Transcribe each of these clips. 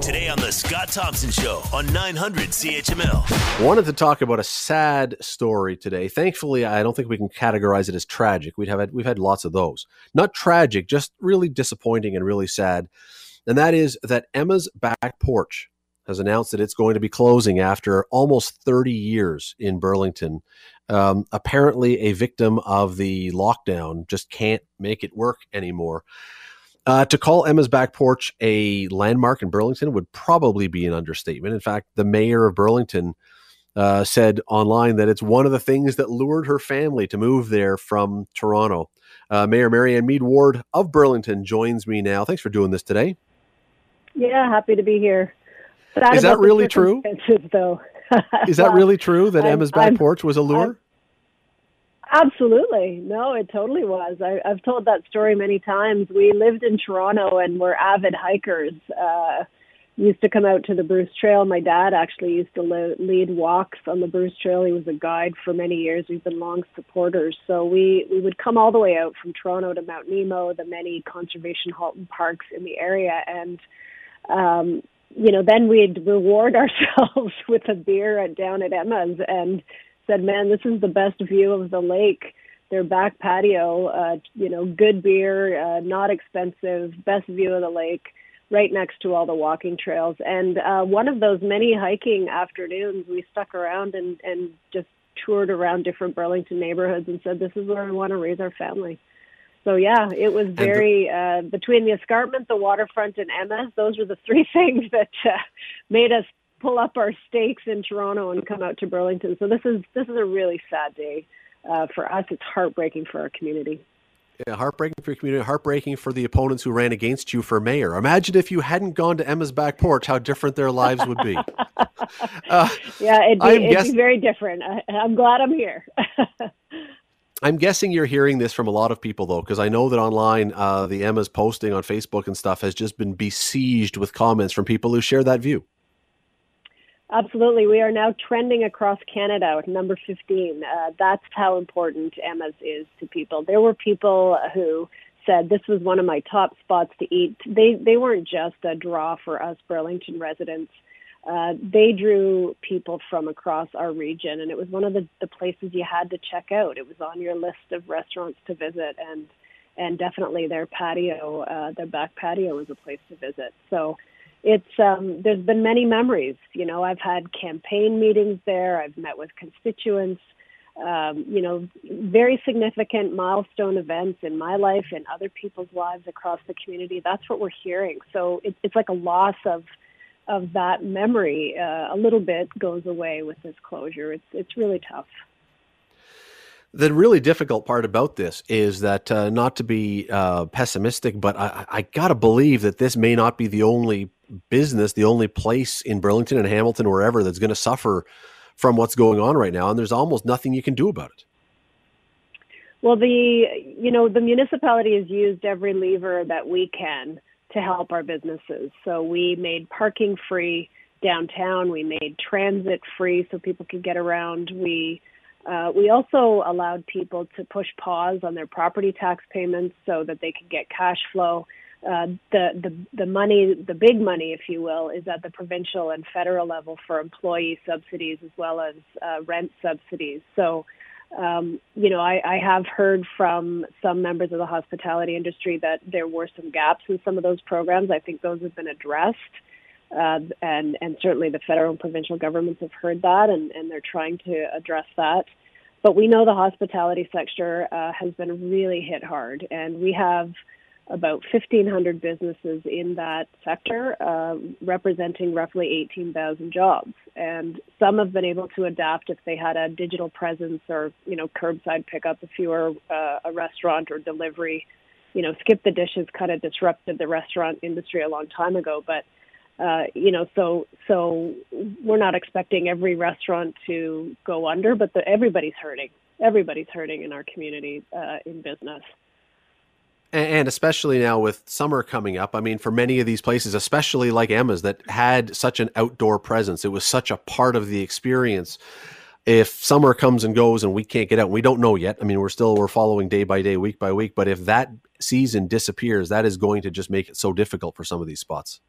Today on the Scott Thompson Show on 900 CHML. Wanted to talk about a sad story today. Thankfully, I don't think we can categorize it as tragic. We'd have had, we've had lots of those. Not tragic, just really disappointing and really sad. And that is that Emma's Back Porch has announced that it's going to be closing after almost 30 years in Burlington. Um, apparently, a victim of the lockdown just can't make it work anymore. Uh, to call Emma's Back Porch a landmark in Burlington would probably be an understatement. In fact, the mayor of Burlington uh, said online that it's one of the things that lured her family to move there from Toronto. Uh, mayor Marianne Meed Ward of Burlington joins me now. Thanks for doing this today. Yeah, happy to be here. Is that really true? Though. Is that well, really true that I'm, Emma's back I'm, porch was a lure? I'm, absolutely. No, it totally was. I, have told that story many times. We lived in Toronto and were avid hikers. Uh, used to come out to the Bruce Trail. My dad actually used to le- lead walks on the Bruce Trail. He was a guide for many years. We've been long supporters. So we, we would come all the way out from Toronto to Mount Nemo, the many conservation Halton parks in the area. And um, you know, then we'd reward ourselves with a beer at, down at Emma's and said, man, this is the best view of the lake. Their back patio, uh, you know, good beer, uh, not expensive, best view of the lake, right next to all the walking trails. And uh, one of those many hiking afternoons, we stuck around and, and just toured around different Burlington neighborhoods and said, this is where we want to raise our family. So yeah, it was very uh, between the escarpment, the waterfront, and Emma's. Those were the three things that uh, made us pull up our stakes in Toronto and come out to Burlington. So this is this is a really sad day uh, for us. It's heartbreaking for our community. Yeah, heartbreaking for your community, heartbreaking for the opponents who ran against you for mayor. Imagine if you hadn't gone to Emma's back porch, how different their lives would be. Uh, yeah, it'd, be, it'd guess- be very different. I, I'm glad I'm here. I'm guessing you're hearing this from a lot of people though, because I know that online, uh, the Emma's posting on Facebook and stuff has just been besieged with comments from people who share that view. Absolutely. We are now trending across Canada with number 15. Uh, that's how important Emma's is to people. There were people who said this was one of my top spots to eat. They, they weren't just a draw for us Burlington residents uh, they drew people from across our region, and it was one of the, the places you had to check out. It was on your list of restaurants to visit, and and definitely their patio, uh, their back patio, was a place to visit. So it's um, there's been many memories. You know, I've had campaign meetings there. I've met with constituents. Um, you know, very significant milestone events in my life and other people's lives across the community. That's what we're hearing. So it, it's like a loss of of that memory uh, a little bit goes away with this closure. It's it's really tough. The really difficult part about this is that uh, not to be uh, pessimistic, but I, I got to believe that this may not be the only business, the only place in Burlington and Hamilton, wherever, that's going to suffer from what's going on right now, and there's almost nothing you can do about it. Well, the you know the municipality has used every lever that we can to help our businesses. So we made parking free downtown. We made transit free so people could get around. We uh, we also allowed people to push pause on their property tax payments so that they could get cash flow. Uh, the the the money, the big money, if you will, is at the provincial and federal level for employee subsidies as well as uh, rent subsidies. So um, you know, I, I have heard from some members of the hospitality industry that there were some gaps in some of those programs. I think those have been addressed. Uh, and, and certainly the federal and provincial governments have heard that and, and they're trying to address that. But we know the hospitality sector uh, has been really hit hard, and we have about 1,500 businesses in that sector, uh, representing roughly 18,000 jobs. And some have been able to adapt if they had a digital presence or, you know, curbside pickup if you were uh, a restaurant or delivery. You know, skip the dishes kind of disrupted the restaurant industry a long time ago, but uh, you know, so so we're not expecting every restaurant to go under, but the, everybody's hurting. Everybody's hurting in our community uh, in business. And especially now with summer coming up i mean for many of these places especially like emma's that had such an outdoor presence it was such a part of the experience. If summer comes and goes and we can't get out and we don't know yet. I mean we're still we're following day by day week by week but if that season disappears that is going to just make it so difficult for some of these spots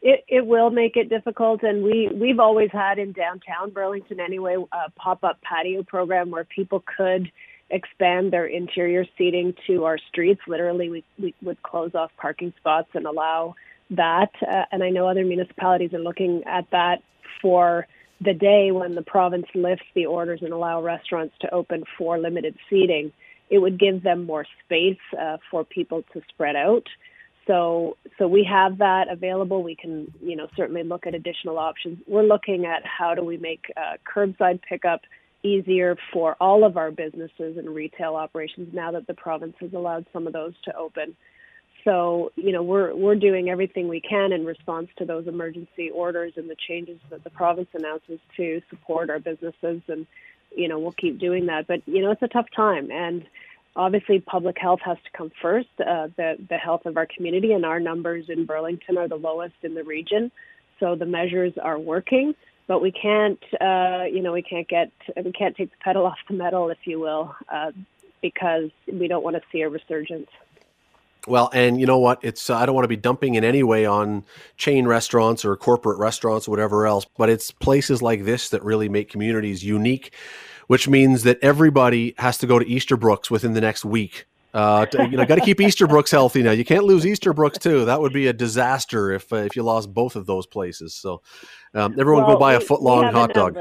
it, it will make it difficult, and we we've always had in downtown Burlington anyway a pop up patio program where people could expand their interior seating to our streets. Literally, we we would close off parking spots and allow that. Uh, and I know other municipalities are looking at that for the day when the province lifts the orders and allow restaurants to open for limited seating. It would give them more space uh, for people to spread out. So, so we have that available. We can, you know, certainly look at additional options. We're looking at how do we make uh, curbside pickup easier for all of our businesses and retail operations now that the province has allowed some of those to open. So, you know, we're we're doing everything we can in response to those emergency orders and the changes that the province announces to support our businesses and you know, we'll keep doing that. But, you know, it's a tough time and obviously public health has to come first, uh, the the health of our community and our numbers in Burlington are the lowest in the region. So the measures are working, but we can't uh, you know, we can't get we can't take the pedal off the metal if you will, uh, because we don't want to see a resurgence. Well, and you know what? It's uh, I don't want to be dumping in any way on chain restaurants or corporate restaurants or whatever else, but it's places like this that really make communities unique, which means that everybody has to go to Easterbrooks within the next week. Uh, to, you know, got to keep Easterbrooks healthy now. You can't lose Easterbrooks too. That would be a disaster if uh, if you lost both of those places. So, um, everyone well, go buy a foot long hot dog.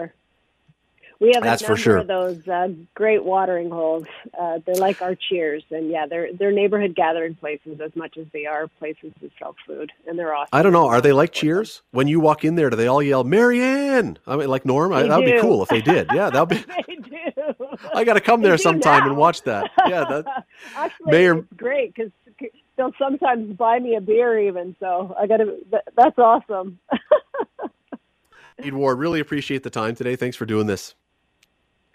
We have That's a number sure. of those uh, great watering holes. Uh, they're like our cheers, and yeah, they're they're neighborhood gathering places as much as they are places to sell food, and they're awesome. I don't know. Are they like cheers? When you walk in there, do they all yell "Marianne"? I mean, like Norm. that would be cool if they did. Yeah, that would be. they do. I got to come there sometime now. and watch that. Yeah, that. Actually, Mayor... it's great because they'll sometimes buy me a beer even. So I got to. That's awesome. Ed Ward, really appreciate the time today. Thanks for doing this.